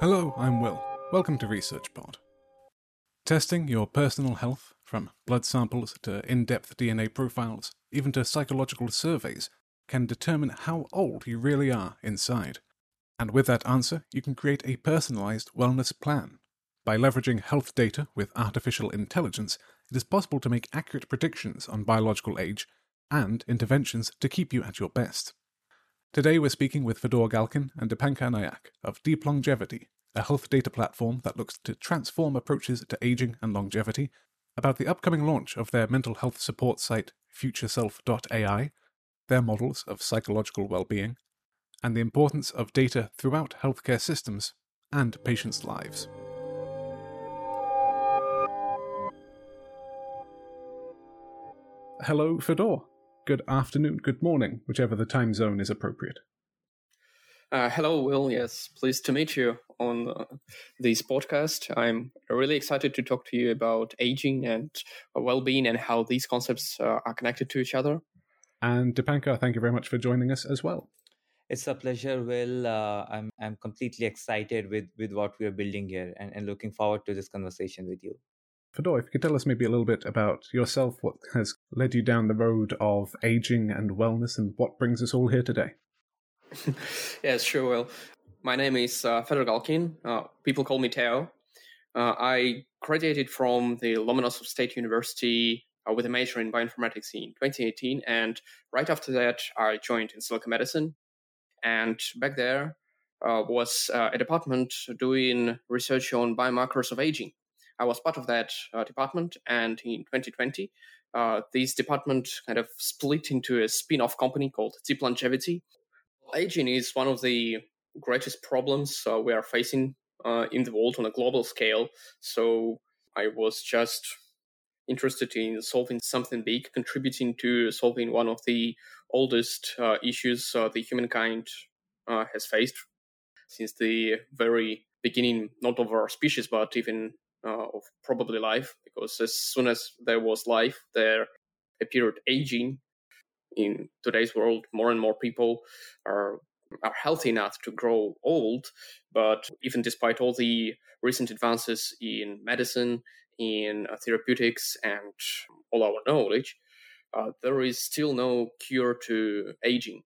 Hello, I'm Will. Welcome to Research Pod. Testing your personal health, from blood samples to in depth DNA profiles, even to psychological surveys, can determine how old you really are inside. And with that answer, you can create a personalized wellness plan. By leveraging health data with artificial intelligence, it is possible to make accurate predictions on biological age and interventions to keep you at your best. Today we're speaking with Fedor Galkin and Dipankar Nayak of Deep Longevity, a health data platform that looks to transform approaches to aging and longevity, about the upcoming launch of their mental health support site futureself.ai, their models of psychological well-being, and the importance of data throughout healthcare systems and patients' lives. Hello, Fedor good afternoon, good morning, whichever the time zone is appropriate. Uh, hello, Will. Yes, pleased to meet you on uh, this podcast. I'm really excited to talk to you about aging and well-being and how these concepts uh, are connected to each other. And Dipankar, thank you very much for joining us as well. It's a pleasure, Will. Uh, I'm I'm completely excited with with what we are building here, and, and looking forward to this conversation with you. Fedor, if you could tell us maybe a little bit about yourself, what has led you down the road of aging and wellness, and what brings us all here today. yes, sure. will. my name is uh, Fedor Galkin. Uh, people call me Teo. Uh, I graduated from the Lomonosov State University uh, with a major in bioinformatics in 2018, and right after that, I joined Insilico Medicine. And back there uh, was uh, a department doing research on biomarkers of aging. I was part of that uh, department, and in 2020, uh, this department kind of split into a spin-off company called Deep Longevity. Aging is one of the greatest problems uh, we are facing uh, in the world on a global scale. So I was just interested in solving something big, contributing to solving one of the oldest uh, issues uh, the humankind has faced since the very beginning, not of our species, but even uh, of probably life, because as soon as there was life, there appeared aging. In today's world, more and more people are are healthy enough to grow old, but even despite all the recent advances in medicine, in uh, therapeutics, and all our knowledge, uh, there is still no cure to aging.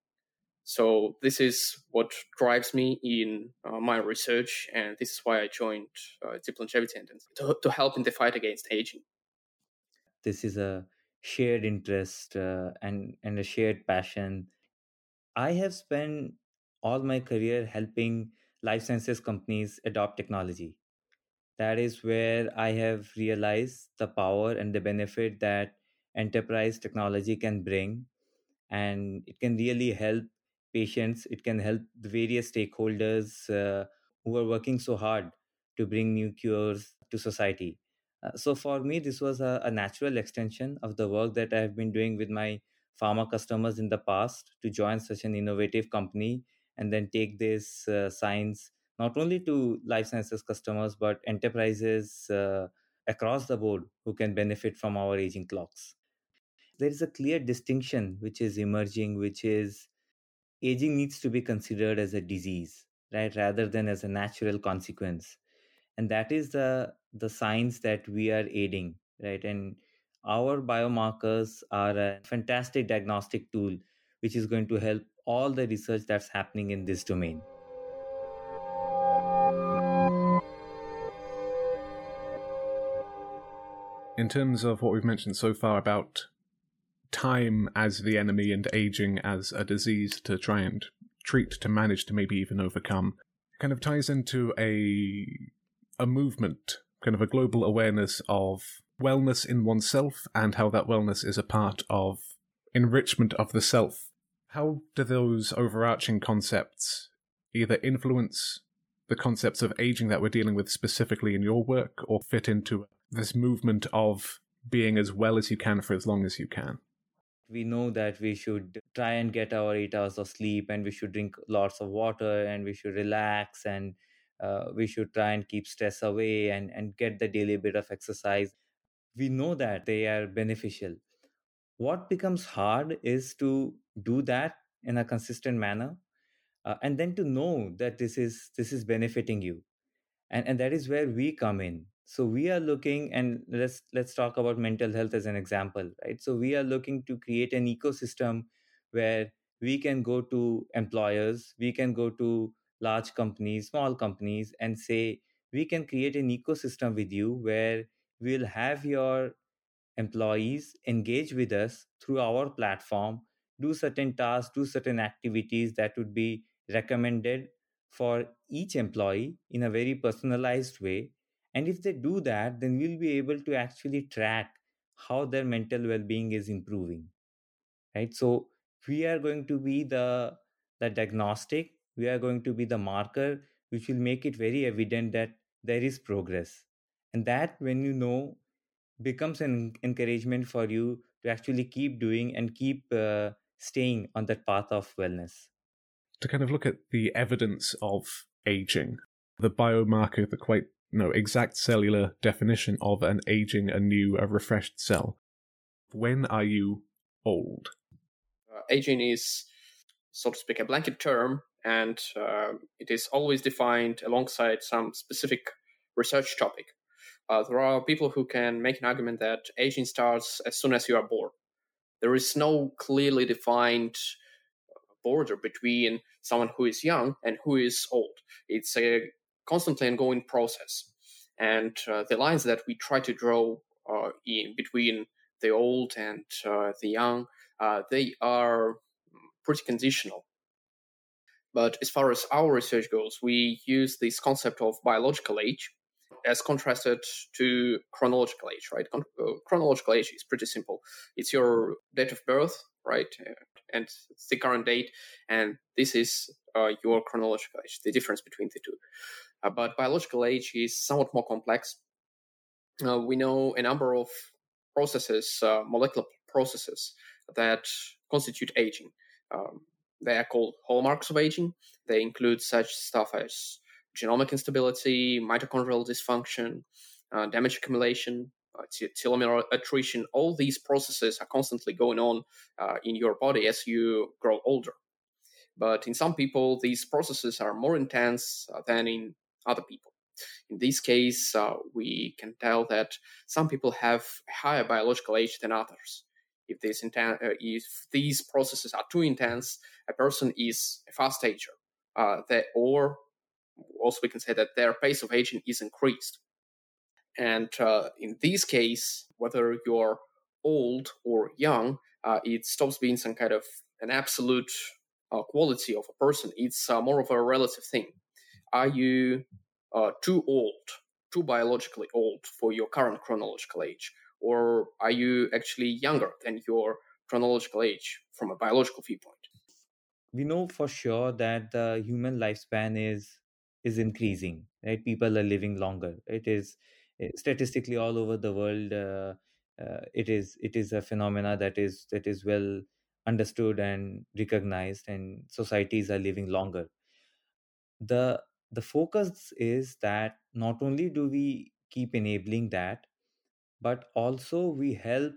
So this is what drives me in uh, my research, and this is why I joined uh, Deep Longevity to, to help in the fight against aging. This is a shared interest uh, and and a shared passion. I have spent all my career helping life sciences companies adopt technology. That is where I have realized the power and the benefit that enterprise technology can bring, and it can really help patients it can help the various stakeholders uh, who are working so hard to bring new cures to society. Uh, so for me this was a, a, natural extension of the work that i have been doing with my pharma customers in the past to join such an innovative company and then take this uh, science not only to life sciences customers but enterprises uh, across the board who can benefit from our aging clocks. There is a clear distinction which is emerging which is aging needs to be considered as a disease right rather than as a natural consequence. And that is the the science that we are aiding right? And our biomarkers are a fantastic diagnostic tool which is going to help all the research that's happening in this domain. In terms of what we've mentioned so far about time as the enemy and aging as a disease to try and treat, to manage, to maybe even overcome, kind of ties into a a movement, kind of a global awareness of wellness in oneself and how that wellness is a part of enrichment of the self. How do those overarching concepts either influence the concepts of aging that we're dealing with specifically in your work or fit into this movement of being as well as you can for as long as you can? We know that we should try and get our eight hours of sleep and we should drink lots of water and we should relax and uh, we should try and keep stress away and, and get the daily bit of exercise. We know that they are beneficial. What becomes hard is to do that in a consistent manner uh, and then to know that this is this is benefiting you. And and that is where we come in so we are looking and let's let's talk about mental health as an example right so we are looking to create an ecosystem where we can go to employers we can go to large companies small companies and say we can create an ecosystem with you where we'll have your employees engage with us through our platform do certain tasks do certain activities that would be recommended for each employee in a very personalized way. And if they do that, then we'll be able to actually track how their mental well-being is improving. Right. So we are going to be the the diagnostic, we are going to be the marker which will make it very evident that there is progress. And that when you know becomes an encouragement for you to actually keep doing and keep uh, staying on that path of wellness to kind of look at the evidence of aging, the biomarker, the quite know, exact cellular definition of an aging, a new, a refreshed cell. When are you old? Uh, aging is, so to speak, a blanket term, and uh, it is always defined alongside some specific research topic. Uh, there are people who can make an argument that aging starts as soon as you are born. There is no clearly defined border between someone who is young and who is old. It's a constantly ongoing process. And uh, the lines that we try to draw uh, in between the old and uh, the young, uh, they are pretty conditional. But as far as our research goes, we use this concept of biological age as contrasted to chronological age, right? Uh, chronological age is pretty simple. It's your date of birth, right? and the current date, and this is uh, your chronological age, the difference between the two. But biological age is somewhat more complex. Uh, we know a number of processes, uh, molecular processes, that constitute aging. Um, they are called hallmarks of aging. They include such stuff as genomic instability, mitochondrial dysfunction, uh, damage accumulation, uh, telomere attrition, all these processes are constantly going on uh, in your body as you grow older. But in some people, these processes are more intense uh, than in other people. In this case, uh, we can tell that some people have higher biological age than others. If, this inten- uh, if these processes are too intense, a person is a fast ager. Uh, that, or also we can say that their pace of aging is increased. And uh, in this case, whether you're old or young, uh, it stops being some kind of an absolute uh, quality of a person. It's more of a relative thing. Are you uh, too old, too biologically old for your current chronological age? Or are you actually younger than your chronological age from a biological viewpoint? We know for sure that the human lifespan is is increasing right people are living longer it is Eh, statistically all over the world uh, uh, it is it is a phenomena that is that is well understood and recognized and societies are living longer the the focus is that not only do we keep enabling that but also we help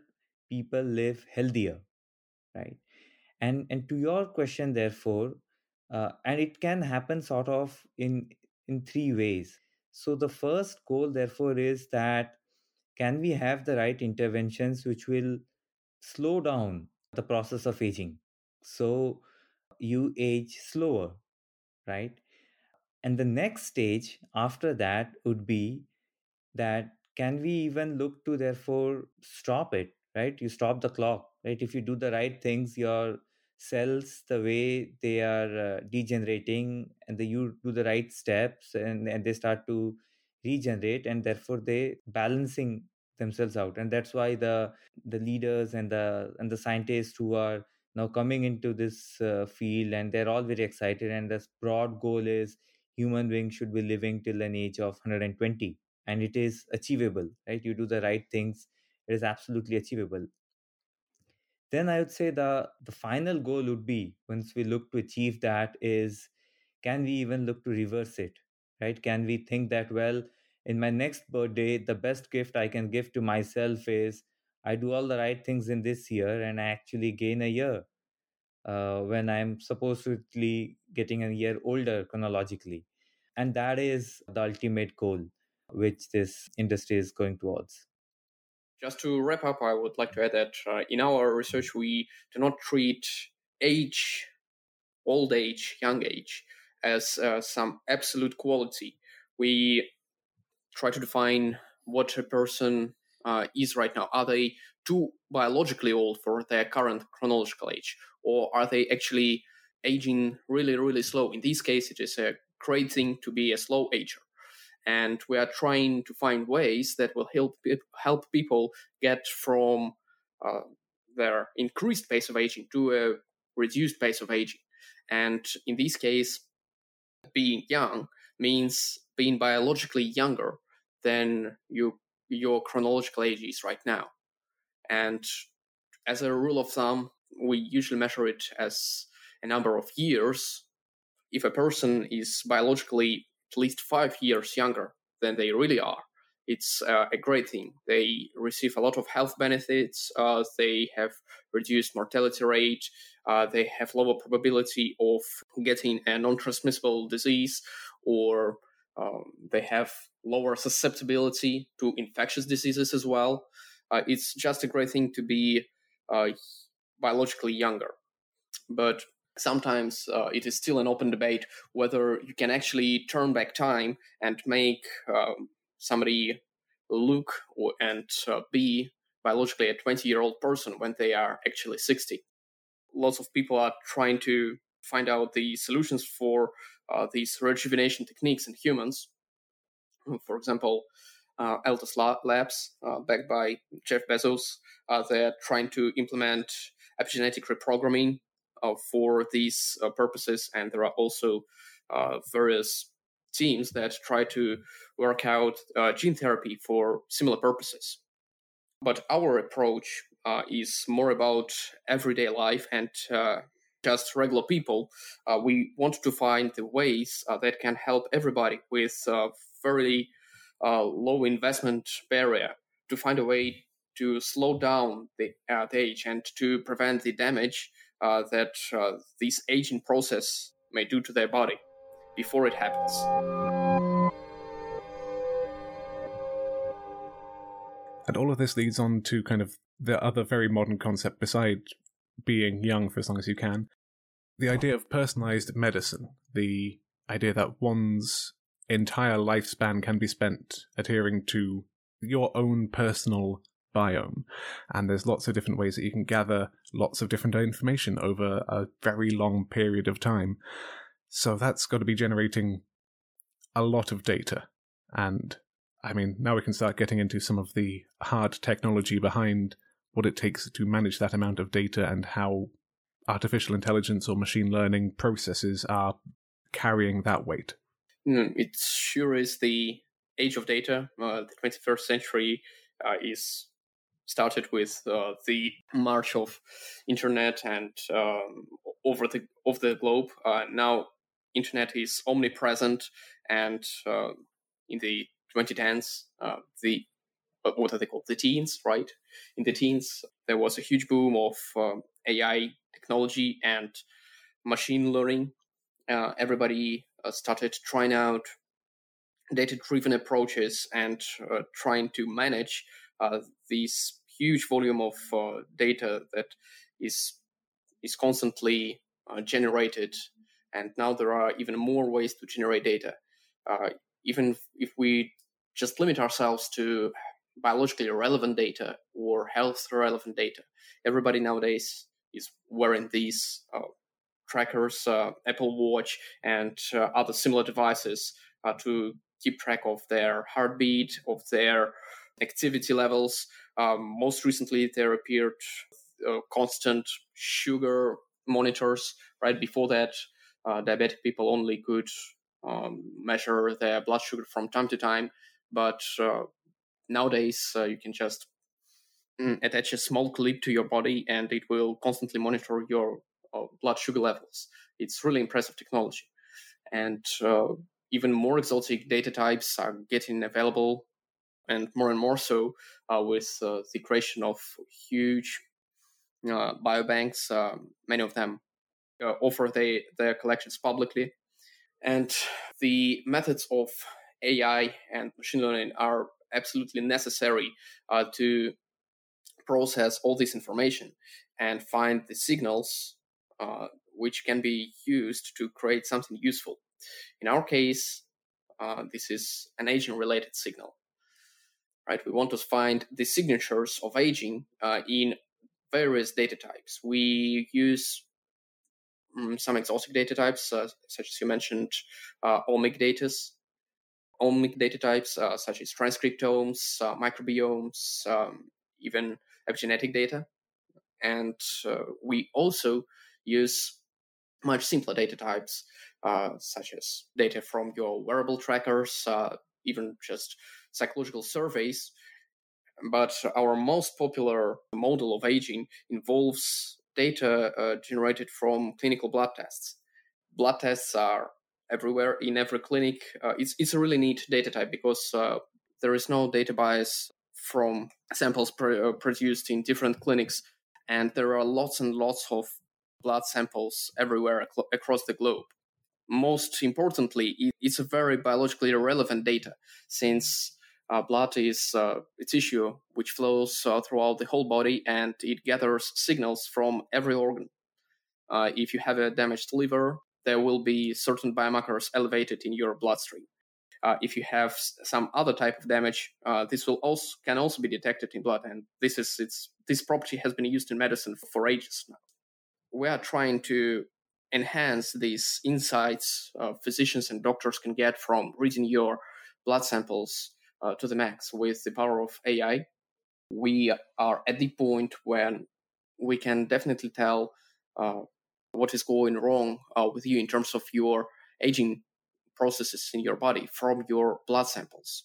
people live healthier right and and to your question therefore uh, and it can happen sort of in in three ways so the first goal, therefore, is that can we have the right interventions which will slow down the process of aging? So you age slower, right? And the next stage after that would be that can we even look to therefore stop it, right? You stop the clock, right? If you do the right things, your cells the way they are uh, degenerating and the, you do the right steps and, and they start to regenerate and therefore they balancing themselves out and that's why the the leaders and the and the scientists who are now coming into this uh, field and they're all very excited and this broad goal is human beings should be living till an age of 120 and it is achievable right? You do the right things it is absolutely achievable. Then i would say the the final goal would be once we look to achieve that is can we even look to reverse it right? Can we think that well in my next birthday the best gift i can give to myself is i do all the right things in this year and i actually gain a year uh, when i'm supposedly getting a year older chronologically And that is the ultimate goal which this industry is going towards. Just to wrap up, I would like to add that uh, in our research, we do not treat age, old age, young age, as uh, some absolute quality. We try to define what a person uh, is right now. Are they too biologically old for their current chronological age, or are they actually aging really, really slow? In this case, it is a great thing to be a slow ager and we are trying to find ways that will help help people get from uh, their increased pace of aging to a reduced pace of aging. And in this case, being young means being biologically younger than you, your chronological age is right now. And as a rule of thumb, we usually measure it as a number of years. If a person is biologically at least five years younger than they really are. It's uh, a great thing. They receive a lot of health benefits. Uh, they have reduced mortality rate. Uh, they have lower probability of getting a non-transmissible disease, or um, they have lower susceptibility to infectious diseases as well. Uh, it's just a great thing to be uh, biologically younger. But sometimes uh, it is still an open debate whether you can actually turn back time and make uh, somebody look and uh, be biologically a 20 year old person when they are actually 60 lots of people are trying to find out the solutions for uh, these rejuvenation techniques in humans for example uh, Altos Labs, uh, backed by Jeff Bezos, they're trying to implement epigenetic reprogramming uh, for these uh, purposes, and there are also uh, various teams that try to work out gene therapy for similar purposes. But our approach is more about everyday life and just regular people. Uh, we want to find the ways uh, that can help everybody with very uh, low investment barrier to find a way to slow down the, the age and to prevent the damage uh, that uh, this aging process may do to their body before it happens. And all of this leads on to kind of the other very modern concept beside being young for as long as you can the idea of personalized medicine, the idea that one's entire lifespan can be spent adhering to your own personal biome. And there's lots of different ways that you can gather lots of different information over a very long period of time. So that's got to be generating a lot of data. And I mean, now we can start getting into some of the hard technology behind what it takes to manage that amount of data and how artificial intelligence or machine learning processes are carrying that weight. Mm, it sure is the age of data. Uh, the 21st century uh, is started with uh, the march of internet and um, over the over the globe. Uh, now, internet is omnipresent, and uh, in the 2010s, uh, the what are they called? The teens, right? In the teens, there was a huge boom of um, AI technology and machine learning. Everybody started trying out data-driven approaches and trying to manage uh, this huge volume of uh, data that is is constantly uh, generated, and now there are even more ways to generate data. Uh, even if we just limit ourselves to biologically relevant data or health relevant data, everybody nowadays is wearing these uh, trackers, uh, Apple Watch, and uh, other similar devices to keep track of their heartbeat, of their activity levels. Um, most recently, there appeared uh, constant sugar monitors. Right before that, uh, diabetic people only could um, measure their blood sugar from time to time. But uh, nowadays, uh, you can just mm, attach a small clip to your body, and it will constantly monitor your uh, blood sugar levels. It's really impressive technology, and uh, even more exotic data types are getting available and more and more so uh, with uh, the creation of huge uh, biobanks. Um, many of them offer they, their collections publicly. And the methods of AI and machine learning are absolutely necessary uh, to process all this information and find the signals uh, which can be used to create something useful. In our case, uh, this is an aging related signal. Right? We want to find the signatures of aging uh, in various data types. We use um, some exotic data types, uh, such as you mentioned, uh, omic data, omic data types uh, such as transcriptomes, microbiomes, um, even epigenetic data. And we also use much simpler data types, uh, such as data from your wearable trackers, uh, even just psychological surveys. But our most popular model of aging involves data uh, generated from clinical blood tests. Blood tests are everywhere in every clinic. Uh, it's, it's a really neat data type because uh, there is no data bias from samples uh, produced in different clinics. And there are lots and lots of blood samples everywhere ac- across the globe. Most importantly, it's a very biologically relevant data since uh, blood is uh, a tissue which flows uh, throughout the whole body and it gathers signals from every organ. Uh, if you have a damaged liver, there will be certain biomarkers elevated in your bloodstream. Uh, if you have some other type of damage, uh, this will also can also be detected in blood, and this is its this property has been used in medicine for ages now. We are trying to enhance these insights uh, physicians and doctors can get from reading your blood samples uh, to the max with the power of AI. We are at the point when we can definitely tell uh, what is going wrong uh, with you in terms of your aging processes in your body from your blood samples.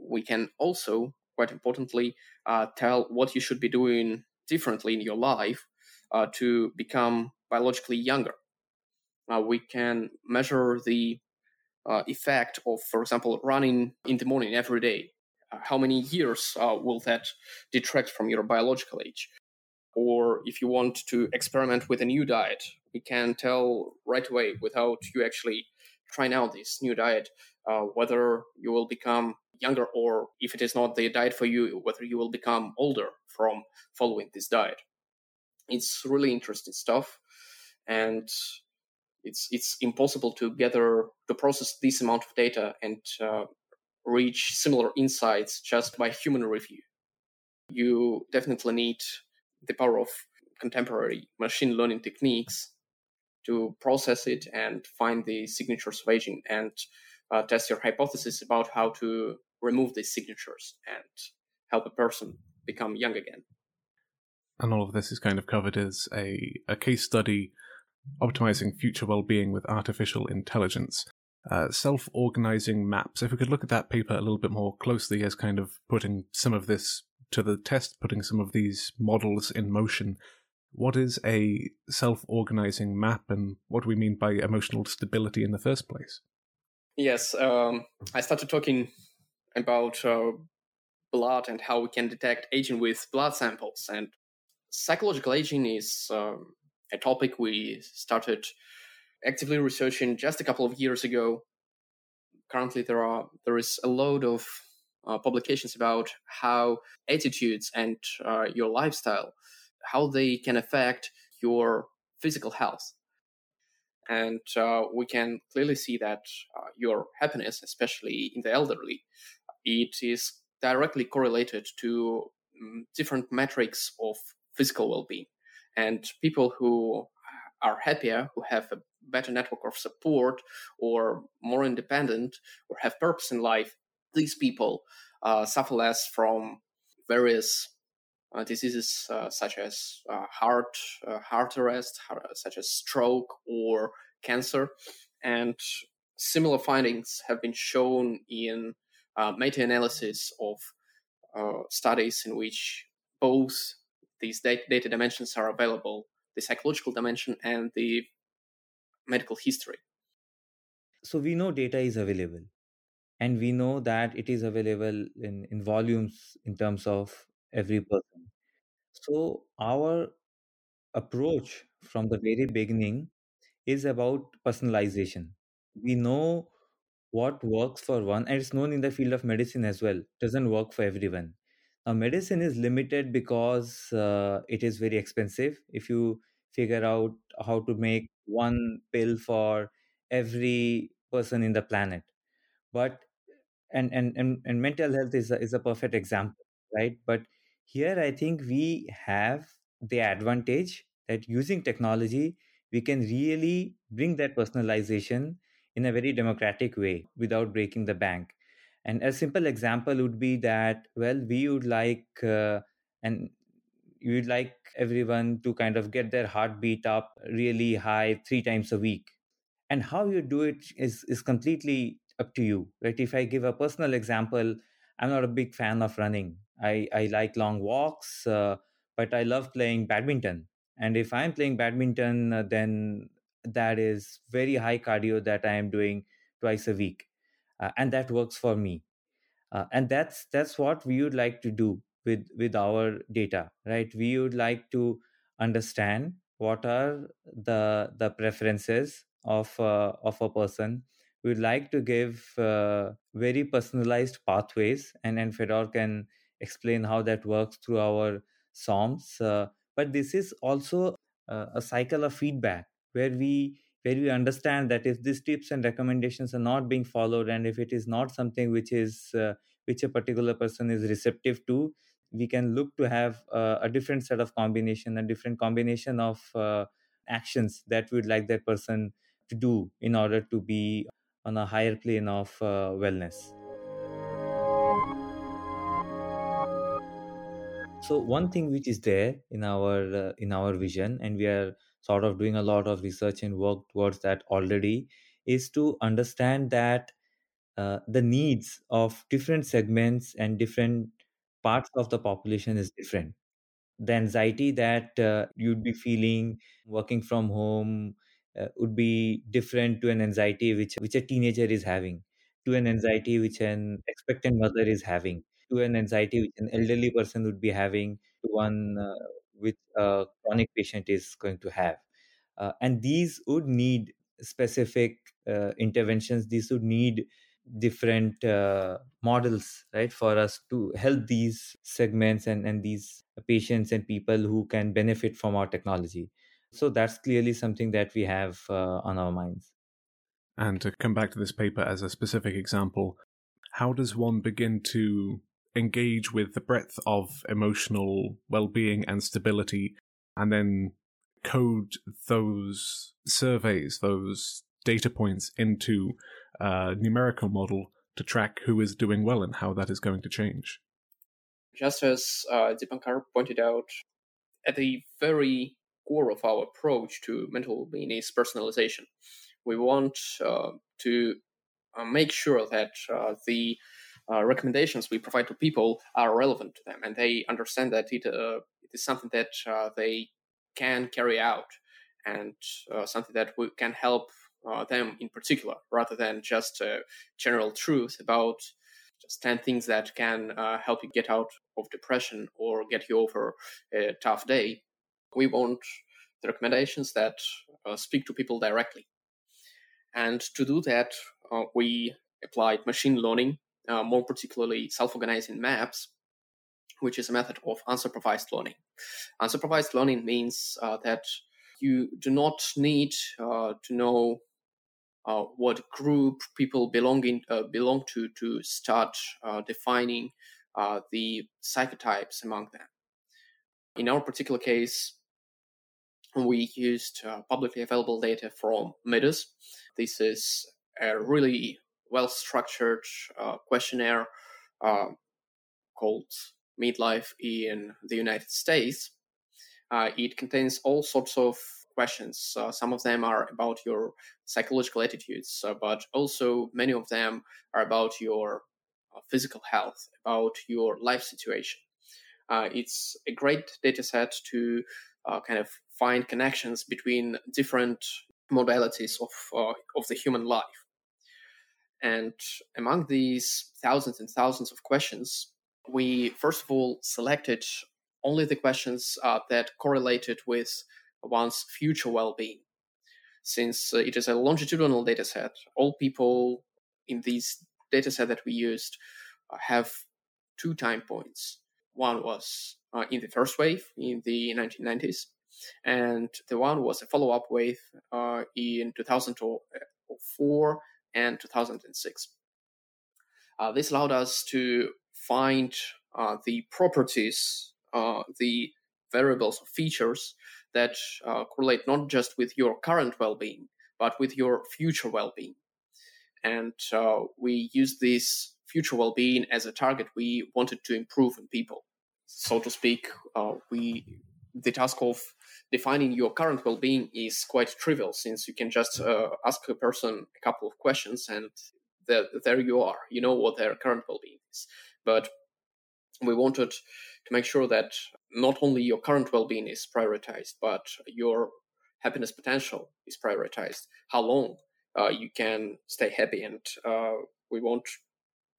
We can also, quite importantly, uh, tell what you should be doing differently in your life uh, to become biologically younger. Uh, we can measure the uh, effect of, for example, running in the morning every day. Uh, how many years uh, will that detract from your biological age? Or if you want to experiment with a new diet, we can tell right away without you actually trying out this new diet, whether you will become younger or if it is not the diet for you, whether you will become older from following this diet. It's really interesting stuff, and it's it's impossible to gather to process this amount of data and uh, reach similar insights just by human review. You definitely need the power of contemporary machine learning techniques to process it and find the signatures of aging and uh, test your hypothesis about how to remove these signatures and help a person become young again. And all of this is kind of covered as a, a case study optimizing future well-being with artificial intelligence. Uh, self-organizing maps. If we could look at that paper a little bit more closely as kind of putting some of this to the test, putting some of these models in motion, what is a self organizing map and what do we mean by emotional stability in the first place? Yes, um, I started talking about uh, blood and how we can detect aging with blood samples. And psychological aging is um, a topic we started actively researching just a couple of years ago. Currently, there are there is a load of uh, publications about how attitudes and uh, your lifestyle how they can affect your physical health. And uh, we can clearly see that uh, your happiness, especially in the elderly, it is directly correlated to um, different metrics of physical well-being. And people who are happier, who have a better network of support, or more independent, or have purpose in life, these people uh, suffer less from various uh, diseases uh, such as uh, heart uh, heart arrest, heart, such as stroke or cancer, and similar findings have been shown in uh, meta-analysis of studies in which both these data dimensions are available: the psychological dimension and the medical history. So we know data is available, and we know that it is available in, in volumes in terms of every person. So, our approach from the very beginning is about personalization. we know what works for one and it's known in the field of medicine as well doesn't work for everyone now medicine is limited because uh, it is very expensive. If you figure out how to make one pill for every person in the planet. But and and and, and mental health is a, is a perfect example right? But here i think we have the advantage that using technology we can really bring that personalization in a very democratic way without breaking the bank. And a simple example would be that, well, we would like, uh, and you would like everyone to kind of get their heartbeat up really high three times a week. And how you do it is, is completely up to you, right? If I give a personal example, I'm not a big fan of running. I, I like long walks, uh, but I love playing badminton. And if I'm playing badminton, uh, then that is very high cardio that I am doing twice a week, uh, and that works for me. Uh, and that's that's what we would like to do with with our data, right? We would like to understand what are the the preferences of uh, of a person. We'd like to give uh, very personalized pathways, and and Fedor can explain how that works through our SOMs. Uh, but this is also a cycle of feedback where we where we understand that if these tips and recommendations are not being followed and if it is not something which is uh, which a particular person is receptive to we can look to have uh, a different set of combination a different combination of uh, actions that we'd like that person to do in order to be on a higher plane of uh, wellness. So one thing which is there in our uh, in our vision and we are sort of doing a lot of research and work towards that already is to understand that uh, the needs of different segments and different parts of the population is different. The anxiety that uh, you'd be feeling working from home uh, would be different to an anxiety which which a teenager is having to an anxiety which an expectant mother is having to an anxiety which an elderly person would be having to one uh, which a chronic patient is going to have. Uh, and these would need specific uh, interventions. These would need different uh, models, right, for us to help these segments and, and these patients and people who can benefit from our technology. So that's clearly something that we have uh, on our minds. And to come back to this paper as a specific example, how does one begin to engage with the breadth of emotional well-being and stability and then code those surveys those data points into a numerical model to track who is doing well and how that is going to change. Just as uh, Dipankar pointed out at the very core of our approach to mental well-being is personalization we want uh, to uh, make sure that uh, the uh, recommendations we provide to people are relevant to them and they understand that it, uh, it is something that uh, they can carry out and uh, something that we can help uh, them in particular rather than just a general truth about just 10 things that can uh, help you get out of depression or get you over a tough day. We want the recommendations that speak to people directly. And to do that we applied machine learning uh, more particularly self-organizing maps, which is a method of unsupervised learning. Unsupervised learning means uh, that you do not need uh, to know uh, what group people belonging uh, belong to to start uh, defining the psychotypes among them. In our particular case, we used publicly available data from MIDUS. This is a really well structured uh, questionnaire uh, called Midlife in the United States. Uh, it contains all sorts of questions. Uh, some of them are about your psychological attitudes, uh, but also many of them are about your uh, physical health, about your life situation. it's a great data set to kind of find connections between different modalities of, of the human life. And among these thousands and thousands of questions, we first of all selected only the questions uh, that correlated with one's future well being. since uh, it is a longitudinal data set. All people in this data set that we used uh, have two time points. One was uh, in the first wave in the 1990s, and the one was a follow up wave uh, in 2004 and 2006. Uh, this allowed us to find uh, the properties, uh, the variables or features that uh, correlate not just with your current well being, but with your future well being. And uh, we use this future well being as a target we wanted to improve in people. So to speak, uh, we the task of defining your current well-being is quite trivial since you can just uh, ask a person a couple of questions and the, there you are. You know what their current well-being is. But we wanted to make sure that not only your current well-being is prioritized but your happiness potential is prioritized. How long uh, you can stay happy and uh, we want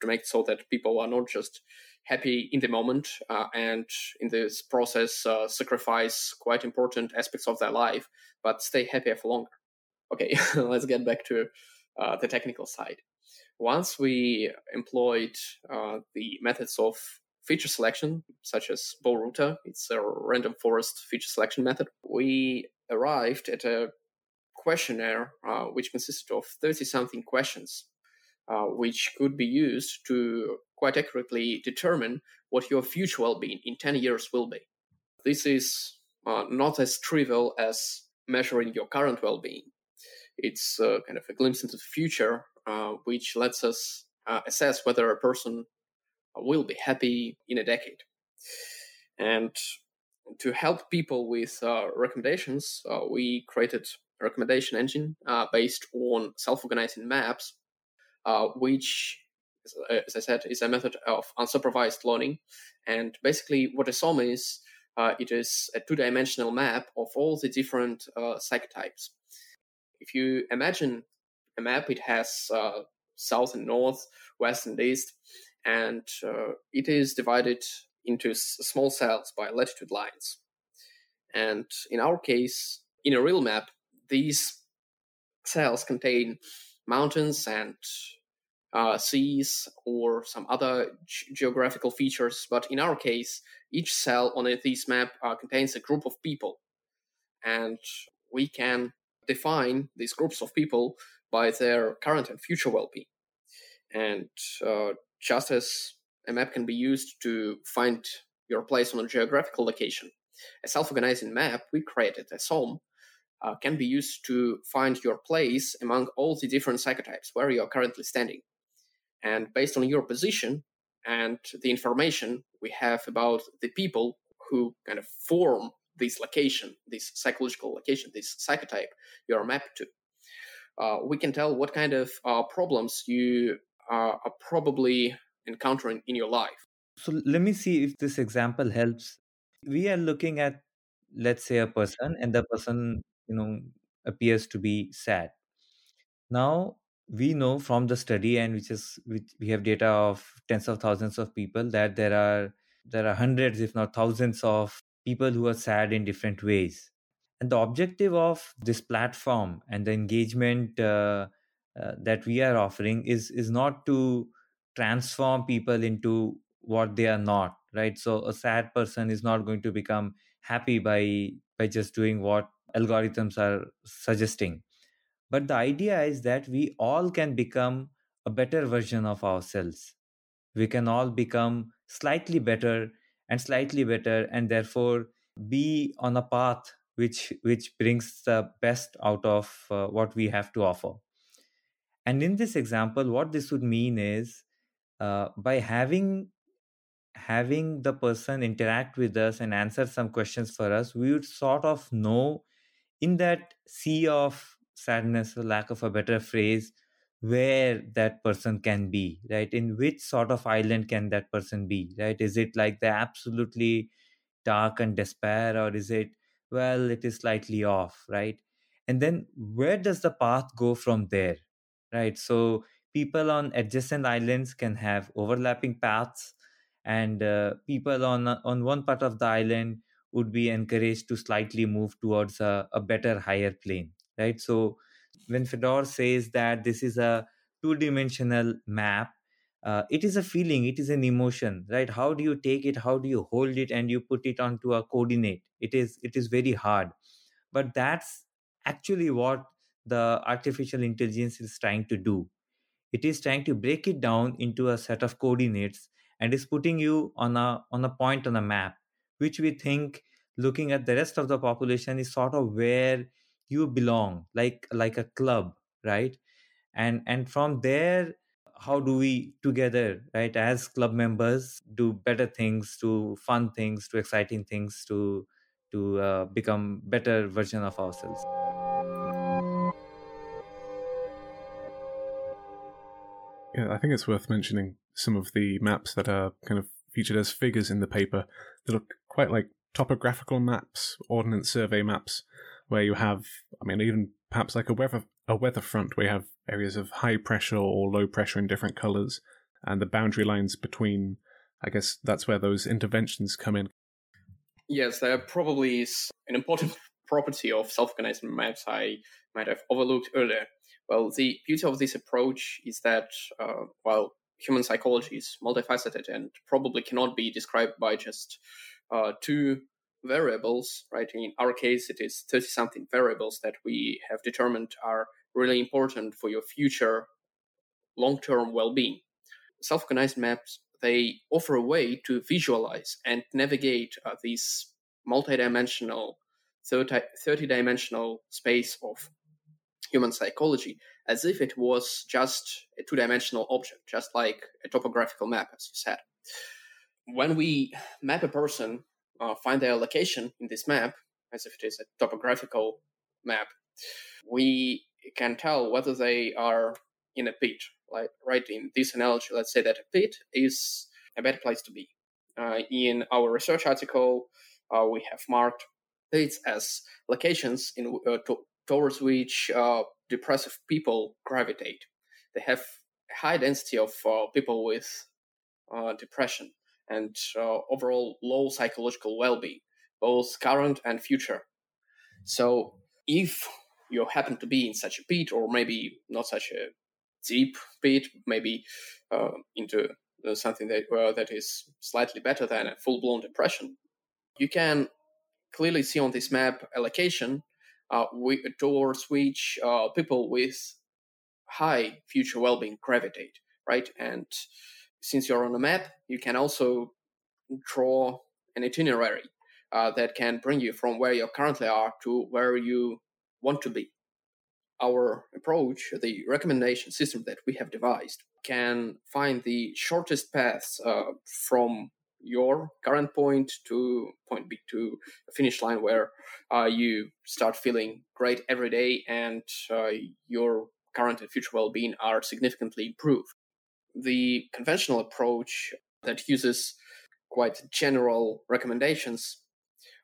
to make so that people are not just happy in the moment uh, and in this process uh, sacrifice quite important aspects of their life but stay happy for longer. Okay let's get back to uh, the technical side. Once we employed uh, the methods of feature selection such as BORUTA it's a random forest feature selection method we arrived at a questionnaire uh, which consisted of 30 something questions uh, which could be used to quite accurately determine what your future well-being in 10 years will be. This is uh, not as trivial as measuring your current well-being. It's uh, kind of a glimpse into the future, uh, which lets us uh, assess whether a person will be happy in a decade. And to help people with uh, recommendations, uh, we created a recommendation engine based on self-organizing maps, which uh, as I said, is a method of unsupervised learning. And basically, what a SOM is, uh, it is a two-dimensional map of all the different uh, psychotypes. If you imagine a map, it has uh, south and north, west and east, and uh, it is divided into s- small cells by latitude lines. And in our case, in a real map, these cells contain mountains and uh, seas or some other g- geographical features. But in our case, each cell on this map uh, contains a group of people. And we can define these groups of people by their current and future well being. And uh, just as a map can be used to find your place on a geographical location, a self organizing map we created, a SOM, uh, can be used to find your place among all the different psychotypes where you are currently standing. And based on your position and the information we have about the people who kind of form this location, this psychological location, this psychotype you are mapped to, uh, we can tell what kind of uh, problems you uh, are probably encountering in your life. So let me see if this example helps. We are looking at, let's say, a person, and the person, you know, appears to be sad. Now, we know from the study and which is which we have data of tens of thousands of people that there are there are hundreds if not thousands of people who are sad in different ways and the objective of this platform and the engagement uh, uh, that we are offering is is not to transform people into what they are not right so a sad person is not going to become happy by by just doing what algorithms are suggesting but the idea is that we all can become a better version of ourselves. We can all become slightly better and slightly better, and therefore be on a path which which brings the best out of uh, what we have to offer. And in this example, what this would mean is uh, by having having the person interact with us and answer some questions for us, we would sort of know in that sea of sadness for lack of a better phrase where that person can be right? In which sort of island can that person be right? Is it like the absolutely dark and despair or is it well it is slightly off right? And then where does the path go from there right? So people on adjacent islands can have overlapping paths and uh, people on on one part of the island would be encouraged to slightly move towards a, a better higher plane right? So when fedor says that this is a two dimensional map uh, it is a feeling it is an emotion right? How do you take it? How do you hold it? And you put it onto a coordinate. It is it is very hard. But that's actually what the artificial intelligence is trying to do. It is trying to break it down into a set of coordinates and is putting you on a on a point on a map which we think looking at the rest of the population is sort of where you belong like like a club right? And and from there how do we together right as club members do better things to fun things to exciting things to to uh, become better version of ourselves? Yeah i think it's worth mentioning some of the maps that are kind of featured as figures in the paper that look quite like topographical maps ordnance survey maps where you have i mean even perhaps like a weather a weather front where you have areas of high pressure or low pressure in different colors, and the boundary lines between. I guess that's where those interventions come in. Yes, there probably is an important property of self-organized maps I might have overlooked earlier. Well, the beauty of this approach is that uh, while human psychology is multifaceted and probably cannot be described by just uh, two variables, right? In our case, it is 30 something variables that we have determined are really important for your future long term well being. Self organized maps, they offer a way to visualize and navigate uh, these multidimensional, 30 dimensional space of human psychology as if it was just a two dimensional object, just like a topographical map, as you said. When we map a person, uh, find their location in this map, as if it is a topographical map, we can tell whether they are in a pit. Like right in this analogy, let's say that a pit is a better place to be. Uh, in our research article, uh, we have marked pits as locations in uh, to, towards which uh, depressive people gravitate. They have high density of uh, people with uh, depression and overall low psychological well-being, both current and future. So if you happen to be in such a pit, or maybe not such a deep pit, maybe uh, into uh, something that uh, that is slightly better than a full blown depression, you can clearly see on this map a location uh, towards which uh, people with high future well being gravitate, right? And since you're on a map, you can also draw an itinerary uh, that can bring you from where you currently are to where you want to be. Our approach, the recommendation system that we have devised, can find the shortest paths uh, from your current point to point B to a finish line where uh, you start feeling great every day and uh, your current and future well being are significantly improved. The conventional approach that uses quite general recommendations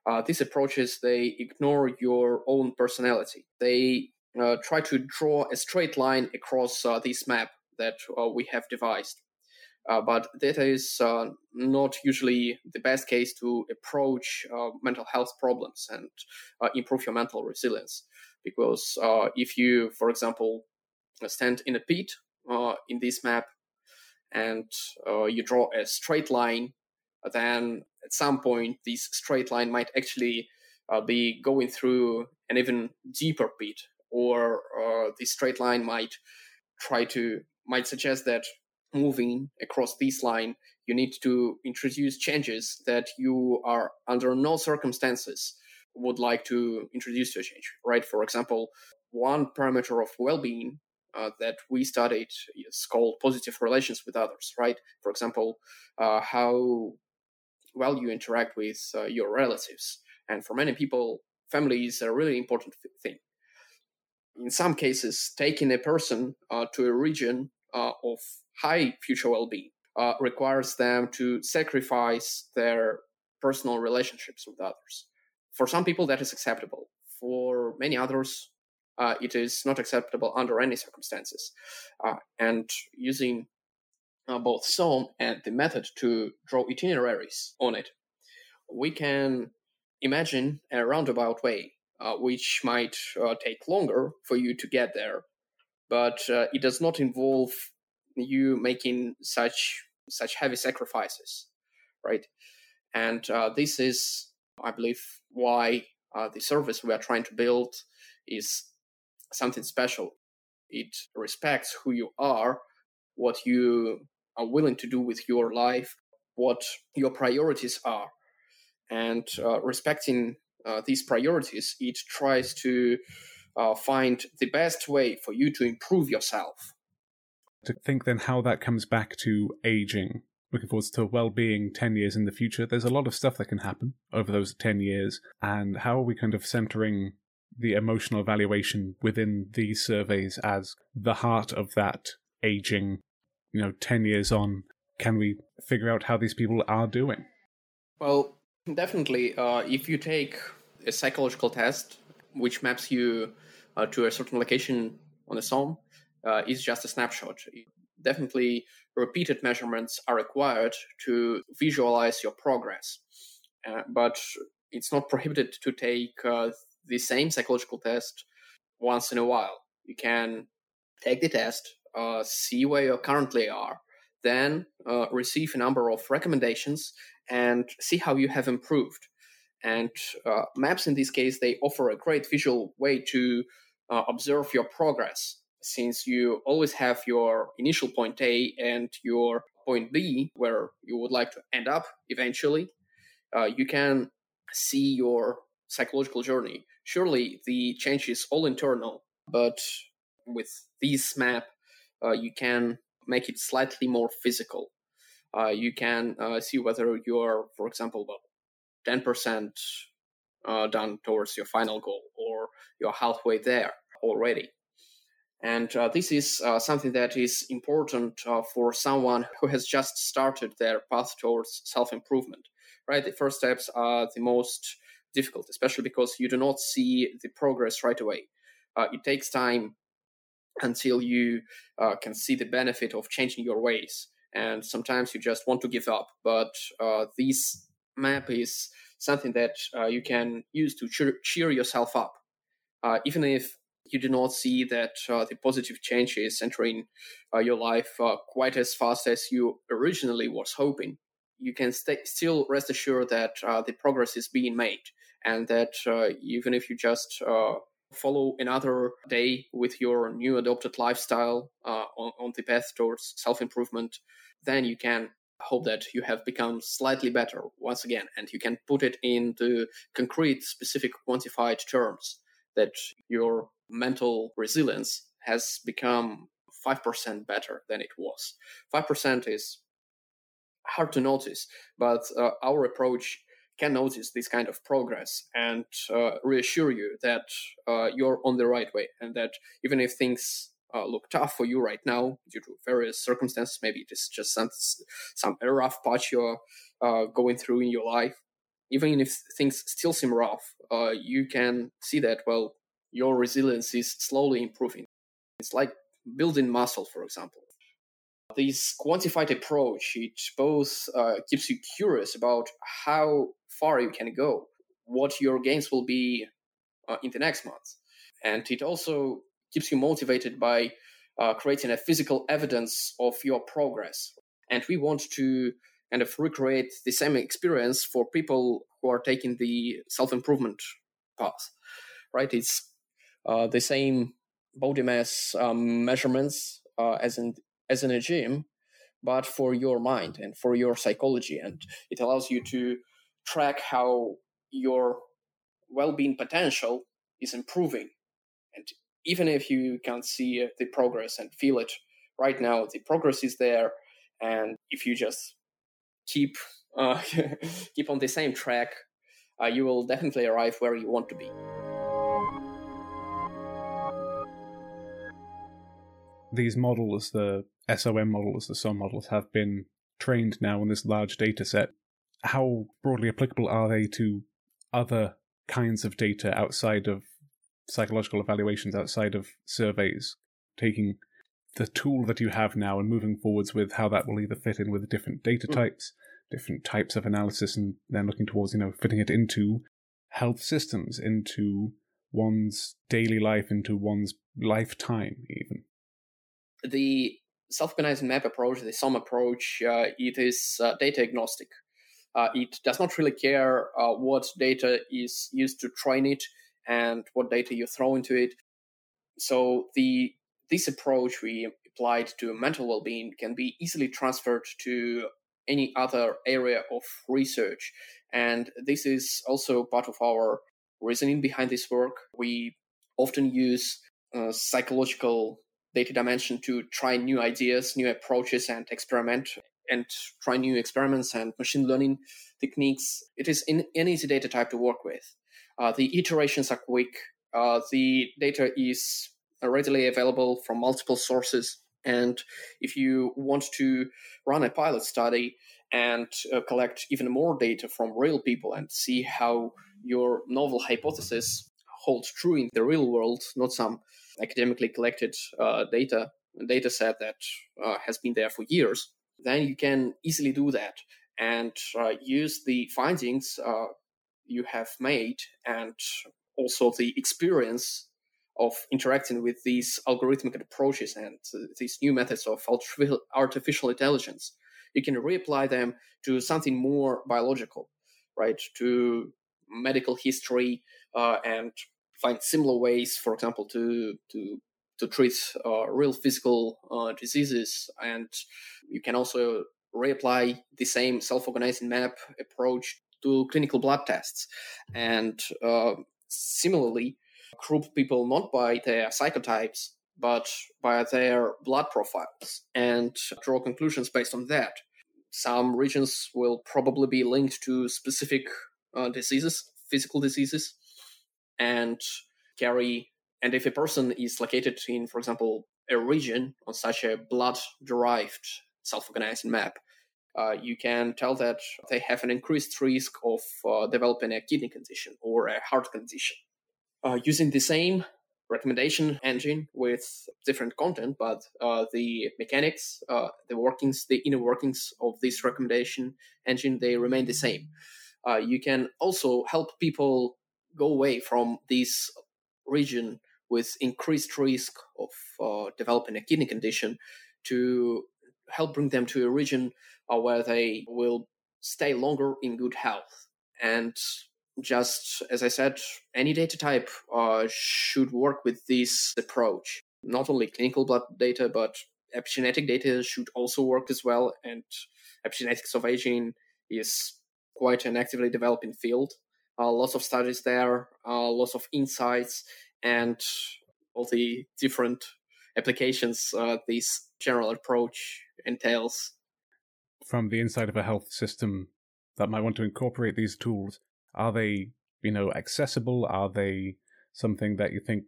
uh, these approaches they ignore your own personality. They uh, try to draw a straight line across uh, this map that uh, we have devised. Uh, but that is uh, not usually the best case to approach mental health problems and improve your mental resilience. Because if you, for example, stand in a pit in this map and you draw a straight line then at some point this straight line might actually uh, be going through an even deeper pit, or uh, the straight line might try to might suggest that moving across this line you need to introduce changes that you are under no circumstances would like to introduce to a change right for example one parameter of well-being uh, that we studied is called positive relations with others right for example uh, how well you interact with uh, your relatives. And for many people, family is a really important thing. In some cases, taking a person uh, to a region uh, of high future well being uh, requires them to sacrifice their personal relationships with others. For some people, that is acceptable. For many others, uh, it is not acceptable under any circumstances. Uh, and using uh, both SOM and the method to draw itineraries on it, we can imagine a roundabout way uh, which might uh, take longer for you to get there, but it does not involve you making such such heavy sacrifices, right? And uh, this is, I believe, why uh, the service we are trying to build is something special. It respects who you are, what you are willing to do with your life, what your priorities are. And uh, respecting uh, these priorities, it tries to uh, find the best way for you to improve yourself. To think then how that comes back to aging, looking forward to well being 10 years in the future, there's a lot of stuff that can happen over those 10 years. And how are we kind of centering the emotional evaluation within these surveys as the heart of that aging, you know, 10 years on? Can we figure out how these people are doing? Well, definitely. Uh, if you take a psychological test which maps you uh, to a certain location on the SOM, uh, is just a snapshot. Definitely, repeated measurements are required to visualize your progress. Uh, but it's not prohibited to take uh, the same psychological test once in a while. You can take the test, uh, see where you currently are, then uh, receive a number of recommendations and see how you have improved. And uh, maps in this case, they offer a great visual way to observe your progress since you always have your initial point A and your point B, where you would like to end up eventually, uh, you can see your psychological journey. Surely the change is all internal, but with this map, uh, you can make it slightly more physical. Uh, you can uh, see whether you're, for example, well, 10% uh, done towards your final goal or you're halfway there already. And uh, this is uh, something that is important uh, for someone who has just started their path towards self improvement. Right, the first steps are the most difficult, especially because you do not see the progress right away. Uh, it takes time until you uh, can see the benefit of changing your ways, and sometimes you just want to give up. But uh, this map is something that you can use to cheer, cheer yourself up, even if you do not see that uh, the positive changes entering uh, your life uh, quite as fast as you originally was hoping. You can st- still rest assured that uh, the progress is being made and that uh, even if you just uh, follow another day with your new adopted lifestyle on, on the path towards self-improvement then you can hope that you have become slightly better once again and you can put it into concrete specific quantified terms that your mental resilience has become 5% better than it was. 5% is hard to notice, but uh, our approach can notice this kind of progress and uh, reassure you that uh, you're on the right way and that even if things uh, look tough for you right now due to various circumstances, maybe it is just some, some rough patch you're uh, going through in your life, even if things still seem rough, uh, you can see that, well, your resilience is slowly improving. It's like building muscle, for example. This quantified approach, it both uh, keeps you curious about how far you can go, what your gains will be uh, in the next month. And it also keeps you motivated by uh, creating a physical evidence of your progress. And we want to kind of recreate the same experience for people who are taking the self improvement path, right? It's uh, the same body mass um, measurements uh, as in as in a gym, but for your mind and for your psychology, and it allows you to track how your well-being potential is improving. And even if you can't see the progress and feel it right now, the progress is there, and if you just keep uh, keep on the same track, uh, you will definitely arrive where you want to be. These models, the SOM models, the SOM models, have been trained now on this large data set. How broadly applicable are they to other kinds of data outside of psychological evaluations, outside of surveys? Taking the tool that you have now and moving forwards with how that will either fit in with different data hmm. types, different types of analysis, and then looking towards, you know, fitting it into health systems, into one's daily life into one's lifetime, even? The self-organizing map approach, the SOM approach, uh, it is uh, data agnostic. Uh, it does not really care uh, what data is used to train it and what data you throw into it. So the this approach we applied to mental well-being can be easily transferred to any other area of research. And this is also part of our reasoning behind this work. We often use uh, psychological data dimension to try new ideas, new approaches, and experiment and try new experiments and machine learning techniques. It is in an easy data type to work with. Uh, the iterations are quick. Uh, the data is readily available from multiple sources. And if you want to run a pilot study and uh, collect even more data from real people and see how your novel hypothesis holds true in the real world, not some academically collected uh, data data set that uh, has been there for years, then you can easily do that and uh, use the findings uh, you have made and also the experience of interacting with these algorithmic approaches and these new methods of artificial intelligence. You can reapply them to something more biological, right? To medical history uh, and find similar ways, for example, to to to treat uh, real physical uh, diseases. And you can also reapply the same self-organizing map approach to clinical blood tests. And uh, similarly, group people not by their psychotypes, but by their blood profiles and draw conclusions based on that. Some regions will probably be linked to specific uh, diseases, physical diseases, and carry. And if a person is located in, for example, a region on such a blood derived self organizing map, uh, you can tell that they have an increased risk of uh, developing a kidney condition or a heart condition uh, using the same recommendation engine with different content, but uh, the mechanics, uh, the workings, the inner workings of this recommendation engine, they remain the same. Uh, you can also help people go away from this region with increased risk of uh, developing a kidney condition to help bring them to a region uh, where they will stay longer in good health. And just as I said, any data type uh, should work with this approach. Not only clinical blood data, but epigenetic data should also work as well. And epigenetics of aging is quite an actively developing field. Uh, lots of studies there, uh, lots of insights, and all the different applications uh, this general approach entails. From the inside of a health system that might want to incorporate these tools, are they, you know, accessible? Are they something that you think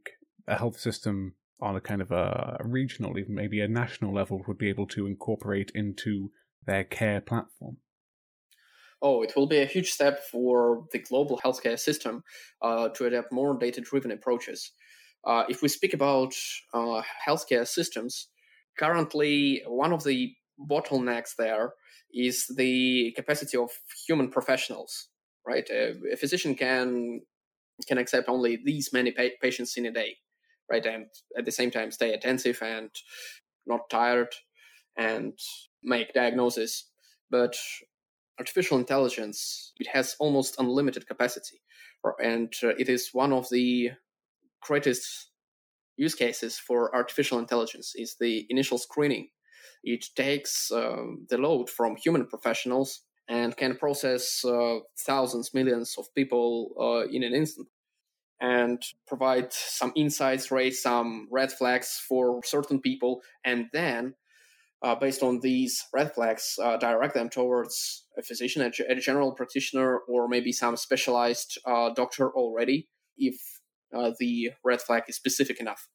a health system on a kind of a regional, even maybe a national level, would be able to incorporate into their care platform? Oh, it will be a huge step for the global healthcare system uh, to adapt more data driven approaches. Uh, if we speak about uh, healthcare systems, currently one of the bottlenecks there is the capacity of human professionals right? A, a physician can can accept only these many pa- patients in a day, right? And at the same time, stay attentive and not tired and make diagnosis. But artificial intelligence, it has almost unlimited capacity, and uh, it is one of the greatest use cases for artificial intelligence is the initial screening. It takes um, the load from human professionals and can process uh, thousands, millions of people uh, in an instant and provide some insights, raise some red flags for certain people, and then, uh, based on these red flags, uh, direct them towards a physician, a, a, general practitioner, or maybe some specialized uh, doctor already, if uh, the red flag is specific enough.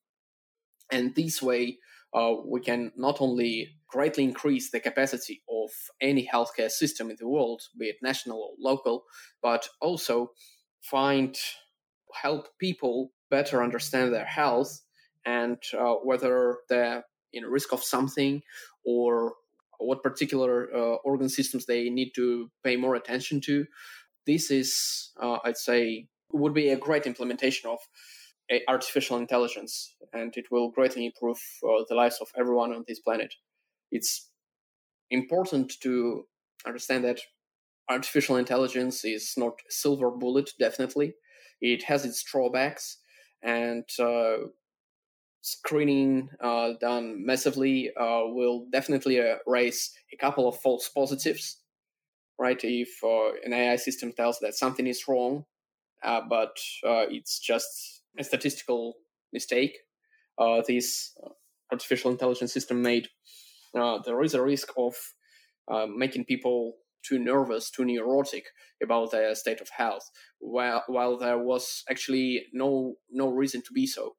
And this way, uh, we can not only greatly increase the capacity of any healthcare system in the world, be it national or local, but also find help people better understand their health and uh, whether they're in risk of something or what particular uh, organ systems they need to pay more attention to. This is, uh, I'd say, would be a great implementation of artificial intelligence, and it will greatly improve uh, the lives of everyone on this planet. It's important to understand that artificial intelligence is not a silver bullet, definitely. It has its drawbacks, and uh, screening uh, done massively uh, will definitely uh, raise a couple of false positives. Right, if uh, an AI system tells that something is wrong, uh, but it's just a statistical mistake, this artificial intelligence system made, there is a risk of making people too nervous, too neurotic about their state of health, while while there was actually no no reason to be so.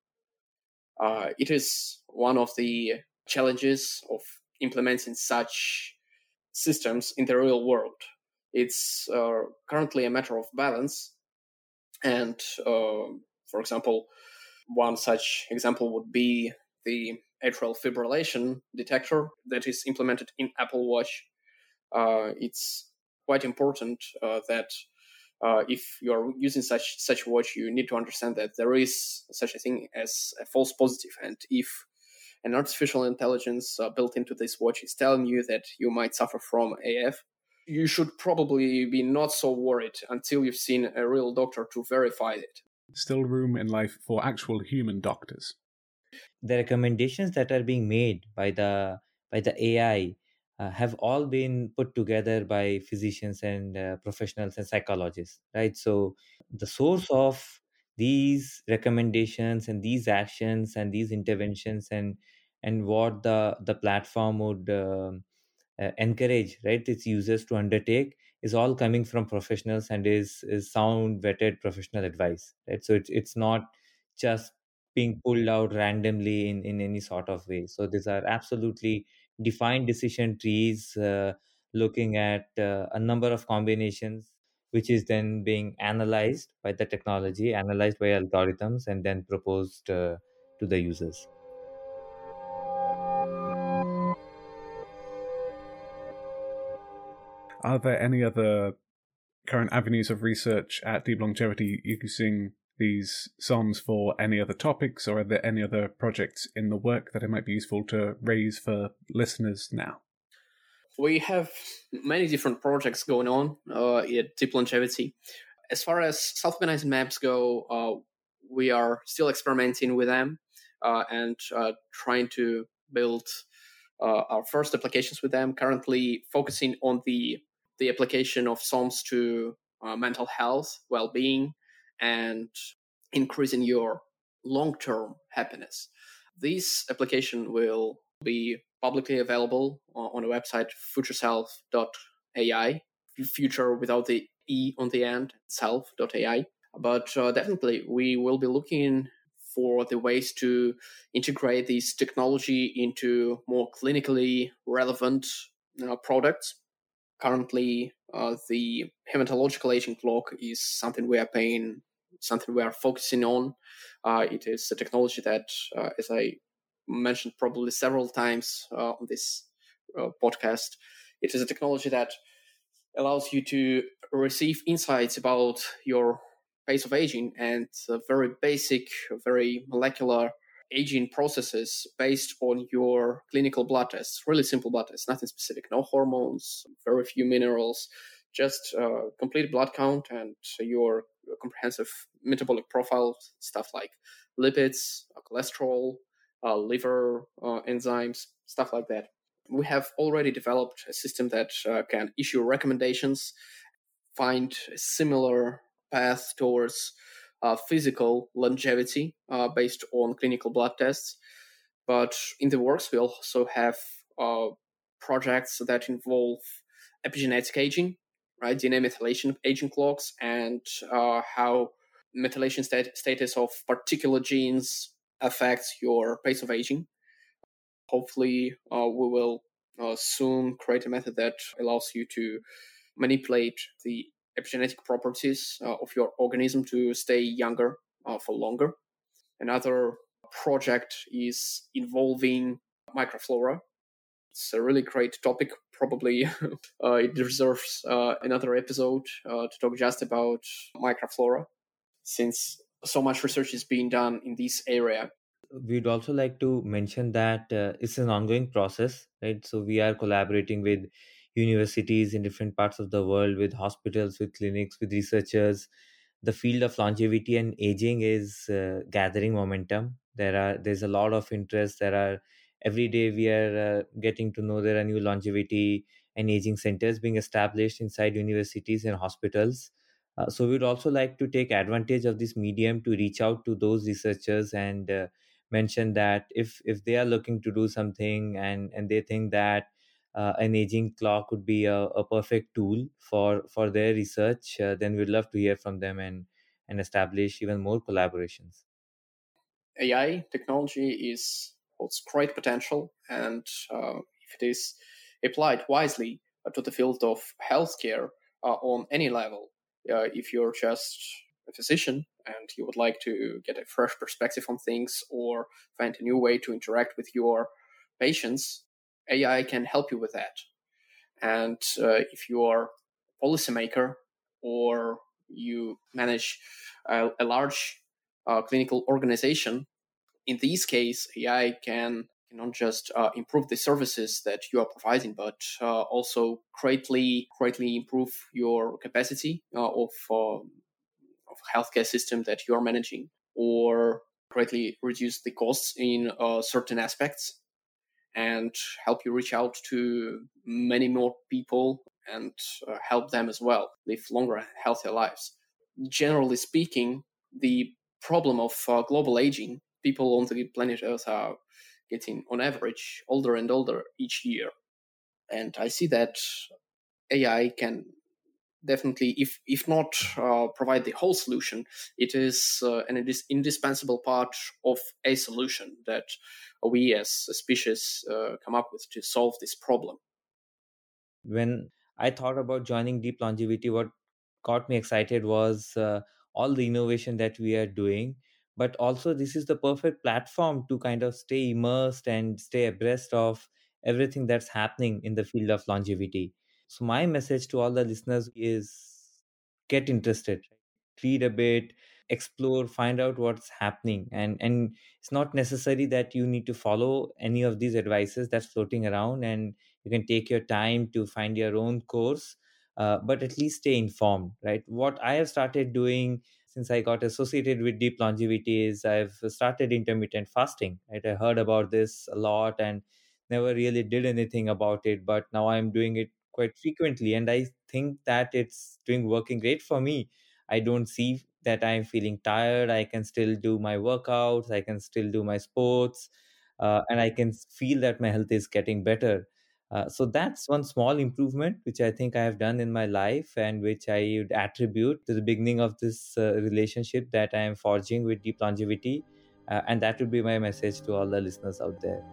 Uh, it is one of the challenges of implementing such systems in the real world. It's uh, currently a matter of balance, and uh, for example, one such example would be the atrial fibrillation detector that is implemented in Apple Watch uh, it's quite important uh, that uh, if you are using such such watch, you need to understand that there is such a thing as a false positive, and if an artificial intelligence uh, built into this watch is telling you that you might suffer from AF, you should probably be not so worried until you've seen a real doctor to verify it. Still room in life for actual human doctors. The recommendations that are being made by the by the AI uh, have all been put together by physicians and uh, professionals and psychologists right? So the source of these recommendations and these actions and these interventions and and what the the platform would uh, uh, encourage right its users to undertake is all coming from professionals and is is sound vetted professional advice right? So it's it's not just being pulled out randomly in in any sort of way. So these are absolutely defined decision trees uh, looking at uh, a number of combinations which is then being analyzed by the technology analyzed by algorithms and then proposed uh, to the users. Are there any other current avenues of research at deep longevity using these SOMs for any other topics, or are there any other projects in the work that it might be useful to raise for listeners now? We have many different projects going on uh, at Deep Longevity. As far as self organizing maps go, uh, we are still experimenting with them uh, and uh, trying to build uh, our first applications with them. Currently, focusing on the the application of SOMs to uh, mental health, well being, and increasing your long term happiness. This application will be publicly available on the website futurself.ai, future without the E on the end, self.ai. But uh, definitely, we will be looking for the ways to integrate this technology into more clinically relevant uh, products. Currently, uh, the hematological aging clock is something we are paying something we are focusing on. Uh, it is a technology that, uh, as I mentioned probably several times uh, on this uh, podcast, it is a technology that allows you to receive insights about your pace of aging and very basic, very molecular aging processes based on your clinical blood tests. Really simple blood tests, nothing specific, no hormones, very few minerals, just uh, complete blood count and your comprehensive metabolic profile, stuff like lipids, uh, cholesterol, uh, liver uh, enzymes, stuff like that. We have already developed a system that uh, can issue recommendations, find a similar path towards uh, physical longevity based on clinical blood tests. But in the works, we also have projects that involve epigenetic aging, right? DNA methylation aging clocks and uh, how methylation stat- status of particular genes affects your pace of aging. Hopefully, uh, we will uh, soon create a method that allows you to manipulate the epigenetic properties uh, of your organism to stay younger uh, for longer. Another project is involving microflora. It's a really great topic probably uh, it deserves uh, another episode uh, to talk just about microflora, since so much research is being done in this area we'd also like to mention that uh, it's an ongoing process right so we are collaborating with universities in different parts of the world with hospitals with clinics with researchers. The field of longevity and aging is uh, gathering momentum. There are there's a lot of interest. There are every day we are uh, getting to know there are new longevity and aging centers being established inside universities and hospitals. Uh, so we'd also like to take advantage of this medium to reach out to those researchers and uh, mention that if if they are looking to do something and and they think that uh, an aging clock would be a, a, perfect tool for for their research uh, then we'd love to hear from them and and establish even more collaborations. Ai technology is holds great potential and uh, if it is applied wisely to the field of healthcare uh, on any level uh, if you're just a physician and you would like to get a fresh perspective on things or find a new way to interact with your patients AI can help you with that. And uh, if you are a policymaker or you manage a, a large uh, clinical organization, in this case, AI can not just uh, improve the services that you are providing, but uh, also greatly, greatly improve your capacity uh, of um, of healthcare system that you are managing, or greatly reduce the costs in uh, certain aspects and help you reach out to many more people and uh, help them as well live longer, healthier lives. Generally speaking, the problem of uh, global aging, people on the planet Earth are getting, on average, older and older each year. And I see that AI can definitely, if if not uh, provide the whole solution, it is uh, an indispensable part of a solution that we as a species uh, come up with to solve this problem. When I thought about joining Deep Longevity, what got me excited was uh, all the innovation that we are doing. But also, this is the perfect platform to kind of stay immersed and stay abreast of everything that's happening in the field of longevity. So, my message to all the listeners is get interested, read a bit, explore find out what's happening. And and it's not necessary that you need to follow any of these advices that's floating around and you can take your time to find your own course uh, but at least stay informed right? What i have started doing since i got associated with deep longevity is i've started intermittent fasting right? I heard about this a lot and never really did anything about it but now i'm doing it quite frequently and i think that it's doing working great for me. I don't see that i'm feeling tired i can still do my workouts i can still do my sports uh, and i can feel that my health is getting better. Uh, so that's one small improvement which i think i have done in my life and which i would attribute to the beginning of this uh, relationship that i am forging with deep longevity uh, and that would be my message to all the listeners out there